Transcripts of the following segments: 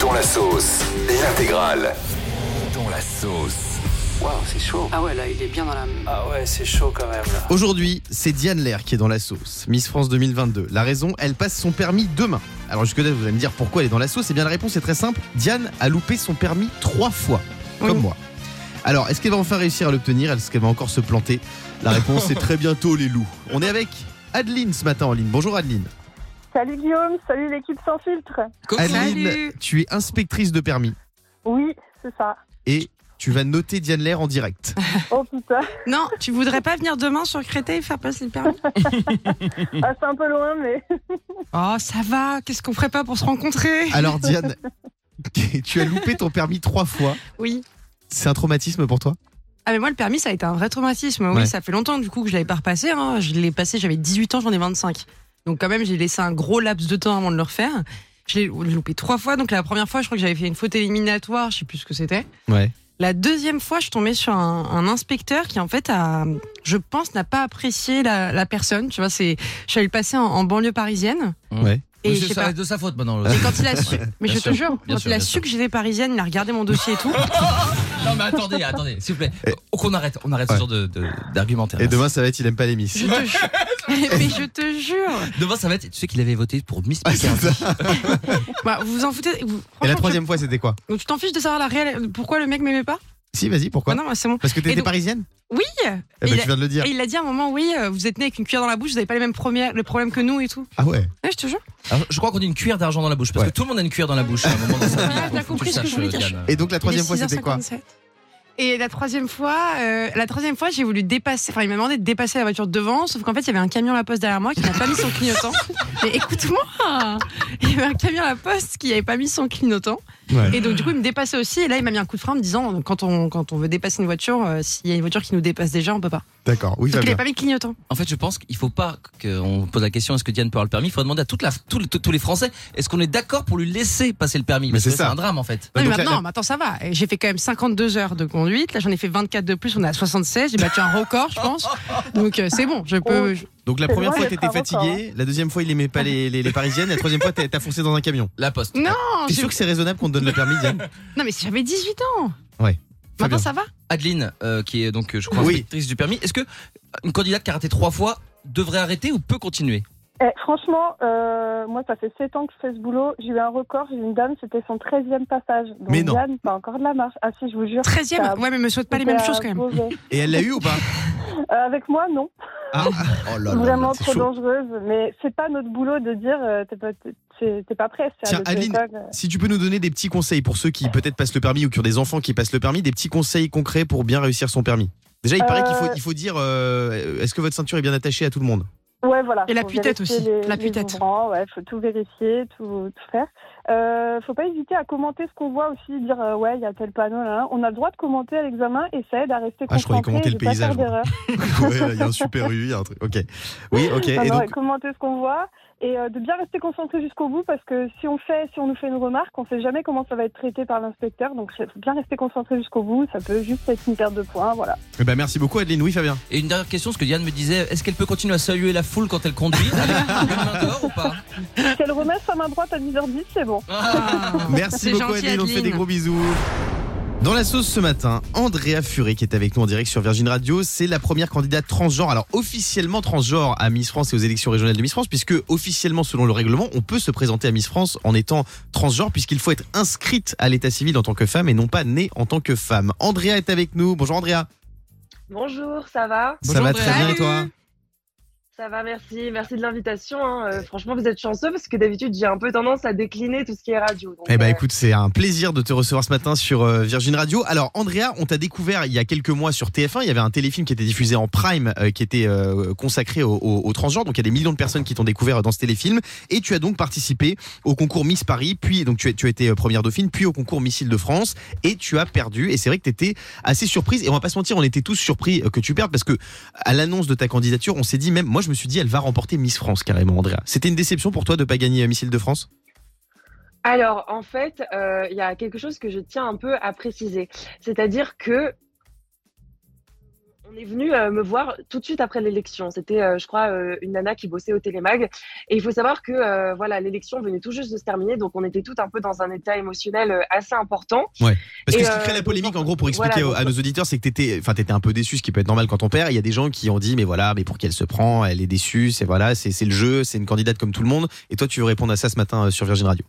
Dans la sauce, l'intégrale. Dans la sauce. Waouh, c'est chaud. Ah ouais, là, il est bien dans la. Ah ouais, c'est chaud quand même là. Aujourd'hui, c'est Diane Lair qui est dans la sauce. Miss France 2022. La raison, elle passe son permis demain. Alors jusque-là, vous allez me dire pourquoi elle est dans la sauce. Eh bien, la réponse est très simple. Diane a loupé son permis trois fois, comme Oui. moi. Alors, est-ce qu'elle va enfin réussir à l'obtenir? Est-ce qu'elle va encore se planter? La réponse est très bientôt, les loups. On est avec Adeline ce matin en ligne. Bonjour Adeline. Salut Guillaume, salut l'équipe sans filtre. Salut. tu es inspectrice de permis Oui, c'est ça. et tu vas noter Diane Lair en direct. Oh putain, Non, tu voudrais pas venir demain sur Créteil faire passer le permis? Ah, c'est un peu loin, mais Oh, ça va. Qu'est-ce qu'on ferait pas pour se rencontrer? Alors Diane, tu as loupé ton permis trois fois. Oui. C'est un traumatisme pour toi? Ah mais moi le permis ça a été un vrai traumatisme. Oui, Ouais. ça fait longtemps du coup que je l'avais pas repassé. hein. Je l'ai passé, j'avais 18 ans, j'en ai 25. Donc quand même j'ai laissé un gros laps de temps avant de le refaire. Je l'ai loupé trois fois. Donc la première fois je crois que j'avais fait une faute éliminatoire, je sais plus ce que c'était. Ouais. La deuxième fois, je tombée sur un, un inspecteur qui, en fait, a, je pense, n'a pas apprécié la, la personne. Tu vois, c'est, je suis allée passer en, en banlieue parisienne. Ouais. Et je Monsieur, sais ça pas. va être de sa faute maintenant. le- Et quand il a su, mais Bien je sûr, te jure, bien quand sûr, il a bien su sûr. que j'étais parisienne, il a regardé mon dossier et tout. Non mais attendez, attendez, s'il vous plaît. Oh, qu'on arrête, on arrête Ouais. ce genre de- de- d'argumentaire. Et demain, ça va être il aime pas les Miss. Je te jure. mais je te jure. Demain ça va être. Tu sais qu'il avait voté pour Miss Ah, Picardie. Bah, vous vous en foutez. vous- Et la franchement, troisième fois, c'était quoi je- Donc, tu t'en fiches de savoir la réelle. Pourquoi le mec m'aimait pas Si, vas-y, pourquoi Ah Non, bah, c'est bon. Parce que Et t'étais donc- parisienne Oui. Eh Et ben, il tu a- viens de le dire. Et il a dit à un moment, oui, euh, vous êtes né avec une cuillère dans la bouche, vous n'avez pas les mêmes premières, le problème que nous et tout. Ah ouais Ouais, je te jure. Alors, je crois qu'on a une cuillère d'argent dans la bouche parce Ouais. que tout le monde a une cuillère dans la bouche à un moment dans sa vie. Ah, t'as Faut que compris tu ce que saches, je voulais dire. Diane. Et donc, la troisième fois, c'était quoi? 6h57. Et la troisième fois, euh, la troisième fois, j'ai voulu dépasser. Enfin, il m'a demandé de dépasser la voiture devant, sauf qu'en fait, il y avait un camion à la poste derrière moi qui n'a pas mis son clignotant. Mais écoute-moi, il y avait un camion à la poste qui n'avait pas mis son clignotant. Ouais. Et donc, du coup, il me dépassait aussi. Et là, il m'a mis un coup de frein en me disant, quand on, quand on veut dépasser une voiture, euh, s'il y a une voiture qui nous dépasse déjà, on peut pas. D'accord, oui, qu'il Fabien. n'avait pas mis le clignotant. En fait, je pense qu'il faut pas qu'on pose la question est-ce que Diane peut avoir le permis? Il faut demander à toute la, tous, les- tous les Français est-ce qu'on est d'accord pour lui laisser passer le permis? Mais Parce c'est que ça. C'est un drame en fait. Bah, non, mais donc, la- maintenant, attends, ça va. J'ai fait quand même 52 heures de conduite. Là, j'en ai fait 24 de plus. On est à 76. J'ai battu un record, je pense. Donc, euh, c'est bon. Je peux. je- Donc la C'est première loin fois, d'être t'étais un fatigué. La deuxième fois, il aimait pas les, les, les parisiennes. La troisième fois, t'as t'as foncé dans un camion. La poste. Non, T'es j'ai- sûr que c'est raisonnable qu'on te donne le permis, Diane? Non, mais j'avais 18 ans. Ouais. Maintenant, ça va? Adeline, euh, qui est donc, euh, je crois, Oui. inspectrice du permis, est-ce que une candidate qui a raté trois fois devrait arrêter ou peut continuer? Eh, franchement, euh, moi ça fait 7 ans que je fais ce boulot. J'ai eu un record, j'ai une dame, c'était son 13e passage. Donc Mais non. Diane, t'as encore de la marche. Ah si, je vous jure. 13e. ça- Ouais, mais me souhaite pas les mêmes choses quand même. Et elle l'a eu ou pas? Euh, avec moi, non. Ah, oh là là, Vraiment trop chaud. dangereuse. Mais c'est pas notre boulot de dire euh, t'es pas, t'es- pas prêt. Tiens, Adeline. Si tu peux nous donner des petits conseils pour ceux qui peut-être passent le permis ou qui ont des enfants qui passent le permis, des petits conseils concrets pour bien réussir son permis. Déjà, il paraît qu'il faut, il faut dire euh, est-ce que votre ceinture est bien attachée à tout le monde? Ouais, voilà. Et la faut tue-tête vérifier aussi, la ouvrants, ouais, faut tout vérifier, tout, tout faire. Euh, faut pas hésiter à commenter ce qu'on voit aussi, dire euh, ouais, il y a tel panneau là. On a le droit de commenter à l'examen et ça aide à rester Ah, je croyais concentré commenter le paysage. Ouais, il y a un super U, il y a un truc. Ok. Oui, ok. Non, Et non, donc, commenter ce qu'on voit et euh, de bien rester concentré jusqu'au bout parce que si on fait, si on nous fait une remarque, on sait jamais comment ça va être traité par l'inspecteur. Donc faut bien rester concentré jusqu'au bout. Ça peut juste être une perte de points, voilà. eh ben, merci beaucoup, Adeline. Oui, Fabien. Et une dernière question, ce que Diane me disait, est-ce qu'elle peut continuer à saluer la foule quand elle conduit? Avec une main dehors ou pas? Si elle remet sa main droite à 10h10, c'est bon. Ah, Merci beaucoup, gentil, Adeline. On te fait des Adeline. gros bisous. Dans la sauce ce matin, Andrea Furet qui est avec nous en direct sur Virgin Radio, c'est la première candidate transgenre, alors officiellement transgenre à Miss France et aux élections régionales de Miss France, puisque officiellement selon le règlement, on peut se présenter à Miss France en étant transgenre, puisqu'il faut être inscrite à l'état civil en tant que femme et non pas née en tant que femme. Andrea est avec nous. Bonjour Andrea. Bonjour, ça va? Ça Bonjour, va Andrea. très bien et toi? Ça va, merci. Merci de l'invitation. hein. Euh, franchement, vous êtes chanceux parce que d'habitude, j'ai un peu tendance à décliner tout ce qui est radio. Donc, Eh ben euh, écoute, c'est un plaisir de te recevoir ce matin sur euh, Virgin Radio. Alors Andrea, on t'a découvert il y a quelques mois sur TF1, il y avait un téléfilm qui était diffusé en prime euh, qui était euh, consacré aux au, aux transgenres. Donc il y a des millions de personnes qui t'ont découvert dans ce téléfilm et tu as donc participé au concours Miss Paris, puis donc tu, as- tu as été première dauphine, puis au concours Miss Île-de-France et tu as perdu et c'est vrai que tu étais assez surprise et on va pas se mentir, on était tous surpris que tu perdes parce que à l'annonce de ta candidature, on s'est dit même moi je me suis dit elle va remporter Miss France carrément Andrea. C'était une déception pour toi de pas gagner euh, Miss Île-de-France? Alors, en fait, euh, il y a quelque chose que je tiens un peu à préciser. C'est-à-dire que on est venu euh, me voir tout de suite après l'élection. C'était, euh, je crois, euh, une nana qui bossait au Télémag. Et il faut savoir que voilà, l'élection venait tout juste de se terminer, donc on était toutes un peu dans un état émotionnel assez important. Parce que ce qui crée la polémique, donc, en gros, pour expliquer à nos auditeurs, c'est que t'étais, enfin, t'étais un peu déçu, ce qui peut être normal quand on perd. Il y a des gens qui ont dit, mais voilà, mais pour qui elle se prend, elle est déçue, c'est voilà, c'est le jeu, c'est une candidate comme tout le monde. Et toi, tu veux répondre à ça ce matin sur Virgin Radio.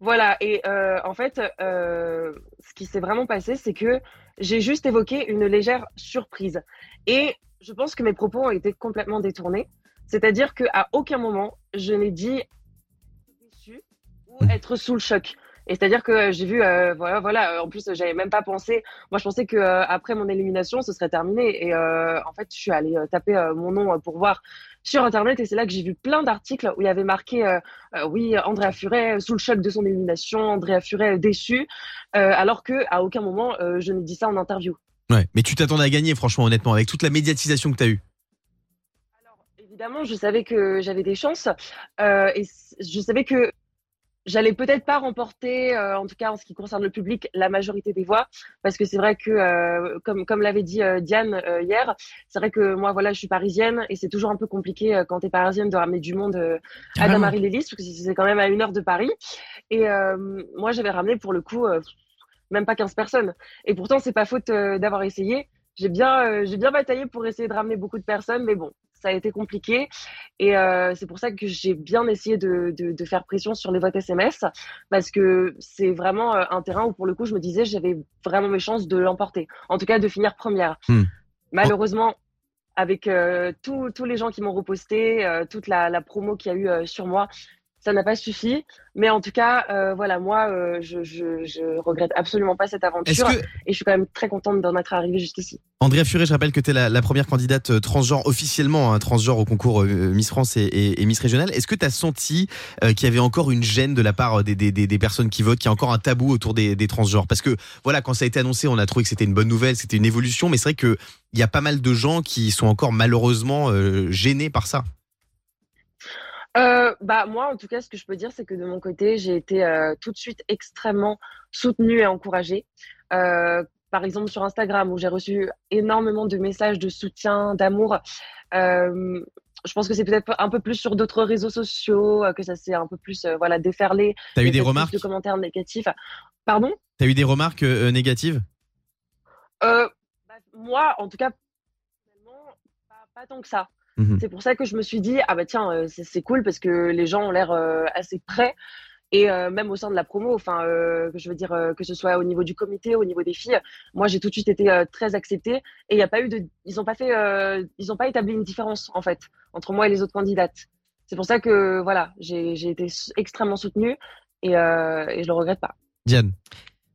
Voilà, et euh, en fait, euh, ce qui s'est vraiment passé, c'est que j'ai juste évoqué une légère surprise. Et je pense que mes propos ont été complètement détournés. C'est-à-dire qu'à aucun moment, je n'ai dit déçu ou Mhm. être sous le choc. Et c'est-à-dire que j'ai vu, euh, voilà, voilà. euh, En plus, j'avais même pas pensé. Moi, je pensais que euh, après mon élimination, ce serait terminé. Et euh, en fait, je suis allée euh, taper mon nom pour voir sur Internet, et c'est là que j'ai vu plein d'articles où il y avait marqué, euh, euh, oui, Andrea Furet euh, sous le choc de son élimination, Andrea Furet déçu, alors que à aucun moment je n'ai dit ça en interview. Ouais. Mais tu t'attendais à gagner, franchement, honnêtement, avec toute la médiatisation que t'as eue. Alors, évidemment, je savais que j'avais des chances euh, et je savais que j'allais peut-être pas remporter, euh, en tout cas en ce qui concerne le public, la majorité des voix, parce que c'est vrai que, euh, comme, comme l'avait dit euh, Diane hier, c'est vrai que moi, voilà, je suis parisienne et c'est toujours un peu compliqué quand tu es parisienne de ramener du monde à Carrément. Damary-les-Lys, parce que c'est quand même à une heure de Paris. Et moi, j'avais ramené pour le coup même pas 15 personnes. Et pourtant, c'est pas faute d'avoir essayé. J'ai bien, j'ai bien bataillé pour essayer de ramener beaucoup de personnes, mais bon, ça a été compliqué. Et euh, c'est pour ça que j'ai bien essayé de, de, de faire pression sur les votes SMS, parce que c'est vraiment euh, un terrain où, pour le coup, je me disais, j'avais vraiment mes chances de l'emporter. En tout cas, de finir première. Hmm. Malheureusement, avec euh, tous les gens qui m'ont reposté, euh, toute la, la promo qu'il y a eu sur moi, ça n'a pas suffi. Mais en tout cas, euh, voilà, moi, euh, je, je, je regrette absolument pas cette aventure que, et je suis quand même très contente d'en être arrivée jusqu'ici. Andrea Furet, je rappelle que tu es la, la première candidate euh, transgenre, officiellement hein, transgenre au concours Miss France et, et- et Miss Régionale. Est-ce que tu as senti euh, qu'il y avait encore une gêne de la part des, des- des- des personnes qui votent, qu'il y a encore un tabou autour des, transgenres? Parce que voilà, quand ça a été annoncé, on a trouvé que c'était une bonne nouvelle, c'était une évolution, mais c'est vrai qu'il y a pas mal de gens qui sont encore malheureusement gênés par ça. Euh, bah moi, en tout cas, ce que je peux dire, c'est que de mon côté, j'ai été euh, tout de suite extrêmement soutenue et encouragée. Euh, par exemple, sur Instagram, où j'ai reçu énormément de messages de soutien, d'amour. Je pense que c'est peut-être un peu plus sur d'autres réseaux sociaux que ça s'est un peu plus voilà déferlé. T'as eu a des remarques de commentaires négatifs. Pardon? T'as eu des remarques négatives? Bah, moi, en tout cas, pas tant que ça. Mhm. C'est pour ça que je me suis dit, ah bah tiens, euh, c'est cool parce que les gens ont l'air euh, assez prêts. Et euh, même au sein de la promo, enfin, euh, que je veux dire euh, que ce soit au niveau du comité, au niveau des filles, moi j'ai tout de suite été très acceptée et il n'y a pas eu de, ils ont pas fait, ils ont pas établi une différence en fait entre moi et les autres candidates. C'est pour ça que voilà, j'ai j'ai été extrêmement soutenue et, et je le regrette pas. Diane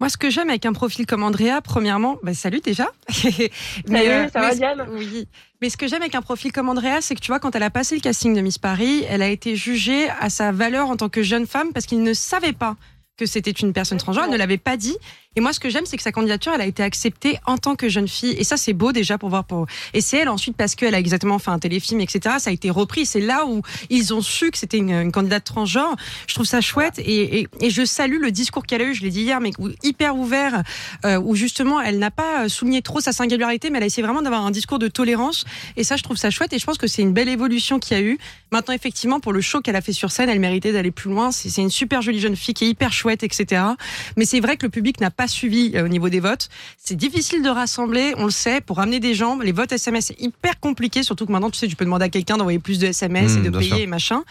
Moi, ce que j'aime avec un profil comme Andrea, premièrement, bah, salut déjà. Salut, euh, ça va, mais- Diane Oui. Mais ce que j'aime avec un profil comme Andrea, c'est que tu vois, quand elle a passé le casting de Miss Paris, elle a été jugée à sa valeur en tant que jeune femme parce qu'il ne savait pas que c'était une personne transgenre, elle ne l'avait pas dit. Et moi, ce que j'aime, c'est que sa candidature, elle a été acceptée en tant que jeune fille. Et ça, c'est beau déjà pour voir. Pour... Et c'est elle ensuite parce qu'elle a exactement fait un téléfilm, etc. Ça a été repris. C'est là où ils ont su que c'était une, une candidate transgenre. Je trouve ça chouette et, et, et je salue le discours qu'elle a eu. Je l'ai dit hier, mais hyper ouvert, euh, où justement, elle n'a pas souligné trop sa singularité, mais elle a essayé vraiment d'avoir un discours de tolérance. Et ça, je trouve ça chouette. Et je pense que c'est une belle évolution qu'il y a eu. Maintenant, effectivement, pour le show qu'elle a fait sur scène, elle méritait d'aller plus loin. C'est une super jolie jeune fille qui est hyper chouette, etc. Mais c'est vrai que le public n'a pas suivi euh, au niveau des votes. C'est difficile de rassembler, on le sait, pour ramener des gens. Les votes SMS, c'est hyper compliqué, surtout que maintenant, tu sais, tu peux demander à quelqu'un d'envoyer plus de SMS Mmh, et de bien payer sûr. et machin.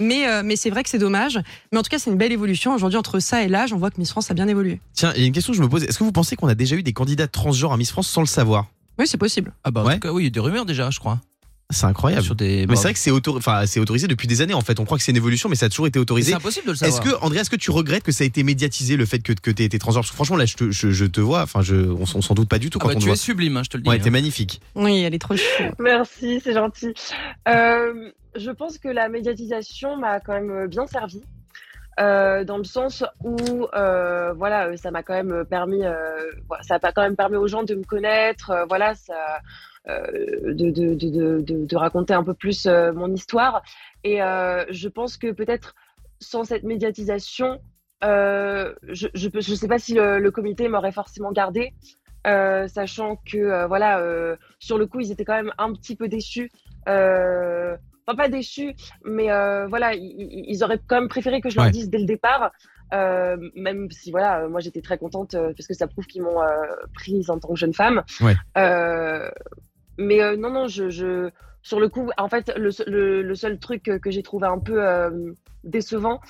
Mais, euh, mais c'est vrai que c'est dommage. Mais en tout cas, c'est une belle évolution. Aujourd'hui, entre ça et l'âge, on voit que Miss France a bien évolué. Tiens, il y a une question que je me pose. Est-ce que vous pensez qu'on a déjà eu des candidats transgenres à Miss France sans le savoir? Oui, c'est possible. Ah bah en Ouais. tout cas, oui, il y a des rumeurs déjà, je crois. C'est incroyable. Sur des... Mais bah, c'est vrai que c'est enfin, c'est autorisé depuis des années en fait. On croit que c'est une évolution, mais ça a toujours été c'est autorisé. impossible de le Est-ce savoir. que, André, est-ce que tu regrettes que ça a été médiatisé le fait que, que tu été transgenre? Parce que franchement, là, je te, je, je te vois, enfin, je, on, s'en- on s'en doute pas du tout Ah quand bah, on te tu voit. es sublime, hein, je te le dis. Ouais, hein. t'es magnifique. Oui, elle est trop chou. Merci, c'est gentil. Euh, je pense que la médiatisation m'a quand même bien servi. euh, dans le sens où euh, voilà euh, ça m'a quand même permis euh, ça a quand même permis aux gens de me connaître euh, voilà ça euh, de, de, raconter un peu plus euh, mon histoire et euh, je pense que peut-être sans cette médiatisation euh, je je sais pas si le, le comité m'aurait forcément gardé euh, sachant que euh, voilà, euh, sur le coup, ils étaient quand même un petit peu déçus. Euh, enfin, pas déçus, mais euh, voilà, ils, ils auraient quand même préféré que je leur Ouais. dise dès le départ. Euh, même si voilà, euh, moi j'étais très contente euh, parce que ça prouve qu'ils m'ont euh, prise en tant que jeune femme. Ouais. Euh, mais euh, non, non, je, je, sur le coup, en fait, le, le, le seul truc que, que j'ai trouvé un peu euh, décevant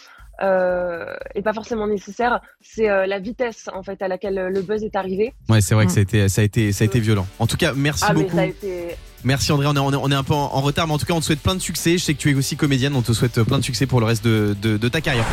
euh, et pas forcément nécessaire, c'est euh, la vitesse en fait à laquelle euh, le buzz est arrivé. Ouais, c'est vrai que Mm. ça a été, ça a été, ça a été violent. En tout cas, merci ah, mais beaucoup. ça a été. Merci André, on est, on est, on est un peu en, en retard, mais en tout cas, on te souhaite plein de succès. Je sais que tu es aussi comédienne, on te souhaite plein de succès pour le reste de, de, de ta carrière.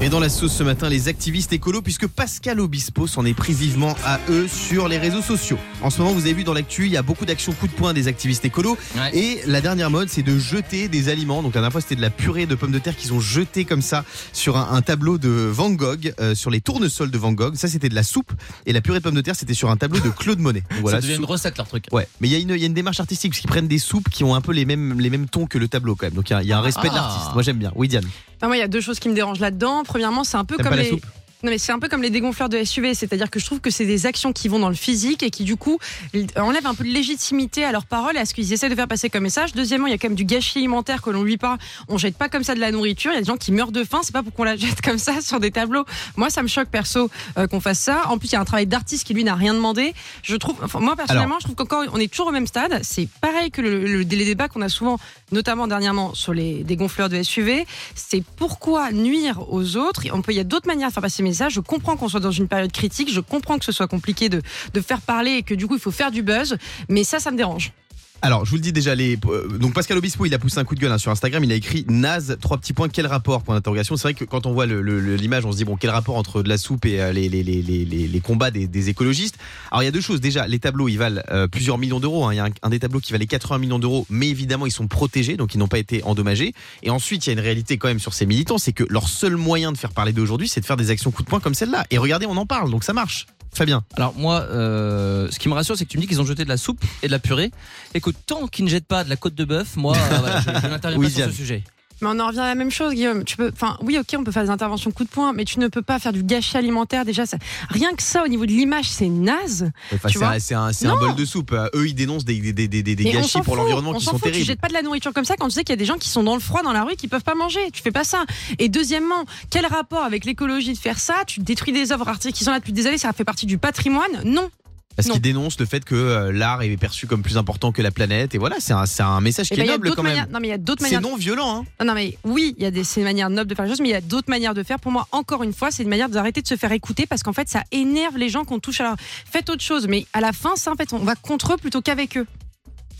Et dans la sauce ce matin, les activistes écolos, puisque Pascal Obispo s'en est pris vivement à eux sur les réseaux sociaux. En ce moment, vous avez vu dans l'actu, il y a beaucoup d'actions coup de poing des activistes écolos. Ouais. Et la dernière mode, c'est de jeter des aliments. Donc la dernière fois, c'était de la purée de pommes de terre qu'ils ont jeté comme ça sur un, un tableau de Van Gogh, euh, sur les tournesols de Van Gogh. Ça, c'était de la soupe. Et la purée de pommes de terre, c'était sur un tableau de Claude Monet. Donc, voilà, ça devient une recette leur truc. Ouais, mais il y, a une- il y a une démarche artistique parce qu'ils prennent des soupes qui ont un peu les mêmes, les mêmes tons que le tableau quand même. Donc il y a, il y a un respect de Ah. l'artiste. Moi j'aime bien. Oui, Diane. Moi, il y a deux choses qui me dérangent là-dedans. Premièrement, c'est un peu comme la les. soupe? Non mais c'est un peu comme les dégonfleurs de SUV, c'est-à-dire que je trouve que c'est des actions qui vont dans le physique et qui du coup enlèvent un peu de légitimité à leurs paroles et à ce qu'ils essaient de faire passer comme message. Deuxièmement, il y a quand même du gâchis alimentaire que l'on lui parle. On jette pas comme ça de la nourriture. Il y a des gens qui meurent de faim, c'est pas pour qu'on la jette comme ça sur des tableaux. Moi, ça me choque perso euh, qu'on fasse ça. En plus, il y a un travail d'artiste qui lui n'a rien demandé. Je trouve, enfin, moi personnellement, je trouve qu'encore on est toujours au même stade. C'est pareil que le, le- les débats qu'on a souvent, notamment dernièrement sur les dégonfleurs de SUV. C'est pourquoi nuire aux autres. On peut, il y a d'autres manières de faire passer ces Je comprends qu'on soit dans une période critique. Je comprends que ce soit compliqué de, de faire parler et que du coup il faut faire du buzz. Mais ça, ça me dérange. Alors, je vous le dis déjà, les, euh, donc Pascal Obispo, il a poussé un coup de gueule hein, sur Instagram. Il a écrit naze, trois petits points, quel rapport? Point d'interrogation. C'est vrai que quand on voit l'image, on se dit bon, quel rapport entre de la soupe et euh, les, combats des, écologistes? Alors, il y a deux choses. Déjà, les tableaux, ils valent euh, plusieurs millions d'euros. hein. Il y a un, des tableaux qui valait 80 millions d'euros, mais évidemment, ils sont protégés, donc ils n'ont pas été endommagés. Et ensuite, il y a une réalité quand même sur ces militants, c'est que leur seul moyen de faire parler d'aujourd'hui, c'est de faire des actions coup de poing comme celle-là. Et regardez, on en parle, donc ça marche. Fabien. Alors moi, euh, ce qui me rassure, c'est que tu me dis qu'ils ont jeté de la soupe et de la purée, et que tant qu'ils ne jettent pas de la côte de bœuf, moi, euh, voilà, je, je n'interviens Oui, pas sur ce sujet. Mais on en revient à la même chose, Guillaume. Tu peux, enfin, oui, ok, on peut faire des interventions coup de poing, mais tu ne peux pas faire du gâchis alimentaire. Déjà, ça- rien que ça, au niveau de l'image, c'est naze. Enfin, Tu c'est un, bol de soupe. Euh, Eux, ils dénoncent des, gâchis pour l'environnement on qui sont fout, Tu terribles. jettes pas de la nourriture comme ça quand tu sais qu'il y a des gens qui sont dans le froid, dans la rue, qui peuvent pas manger. Tu fais pas ça. Et deuxièmement, quel rapport avec l'écologie de faire ça? Tu détruis des œuvres artistiques qui sont là depuis des années, ça fait partie du patrimoine? Non. Parce qu'ils dénoncent le fait que euh, l'art est perçu comme plus important que la planète. Et voilà, c'est un, c'est un message Eh qui ben, est noble quand même. manières. Non, mais il y a d'autres C'est manières. non violent. Hein. Non, non, mais oui, il y a des c'est une manière noble de faire les choses, mais il y a d'autres manières de faire. Pour moi, encore une fois, c'est une manière d'arrêter de se faire écouter parce qu'en fait, ça énerve les gens qu'on touche à leur. Faites autre chose, mais à la fin, ça, en fait, on va contre eux plutôt qu'avec eux.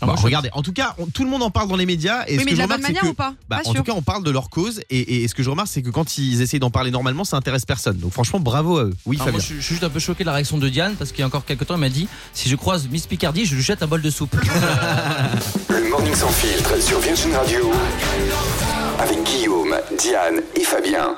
Ah, moi, je- regardez, en tout cas, on- tout le monde en parle dans les médias. Et oui, ce mais que de je la bonne remarque, c'est manière que. ou pas? bah, Pas en sûr. tout cas, on parle de leur cause. Et, et- et ce que je remarque, c'est que quand ils essayent d'en parler normalement, ça intéresse personne. Donc franchement, bravo à eux. Oui, Alors, Fabien. moi, je, suis- je suis juste un peu choqué de la réaction de Diane parce qu'il y a encore quelques temps, elle m'a dit si je croise Miss Picardie, je lui jette un bol de soupe. Le morning sans filtre sur Virgin Radio. Avec Guillaume, Diane et Fabien.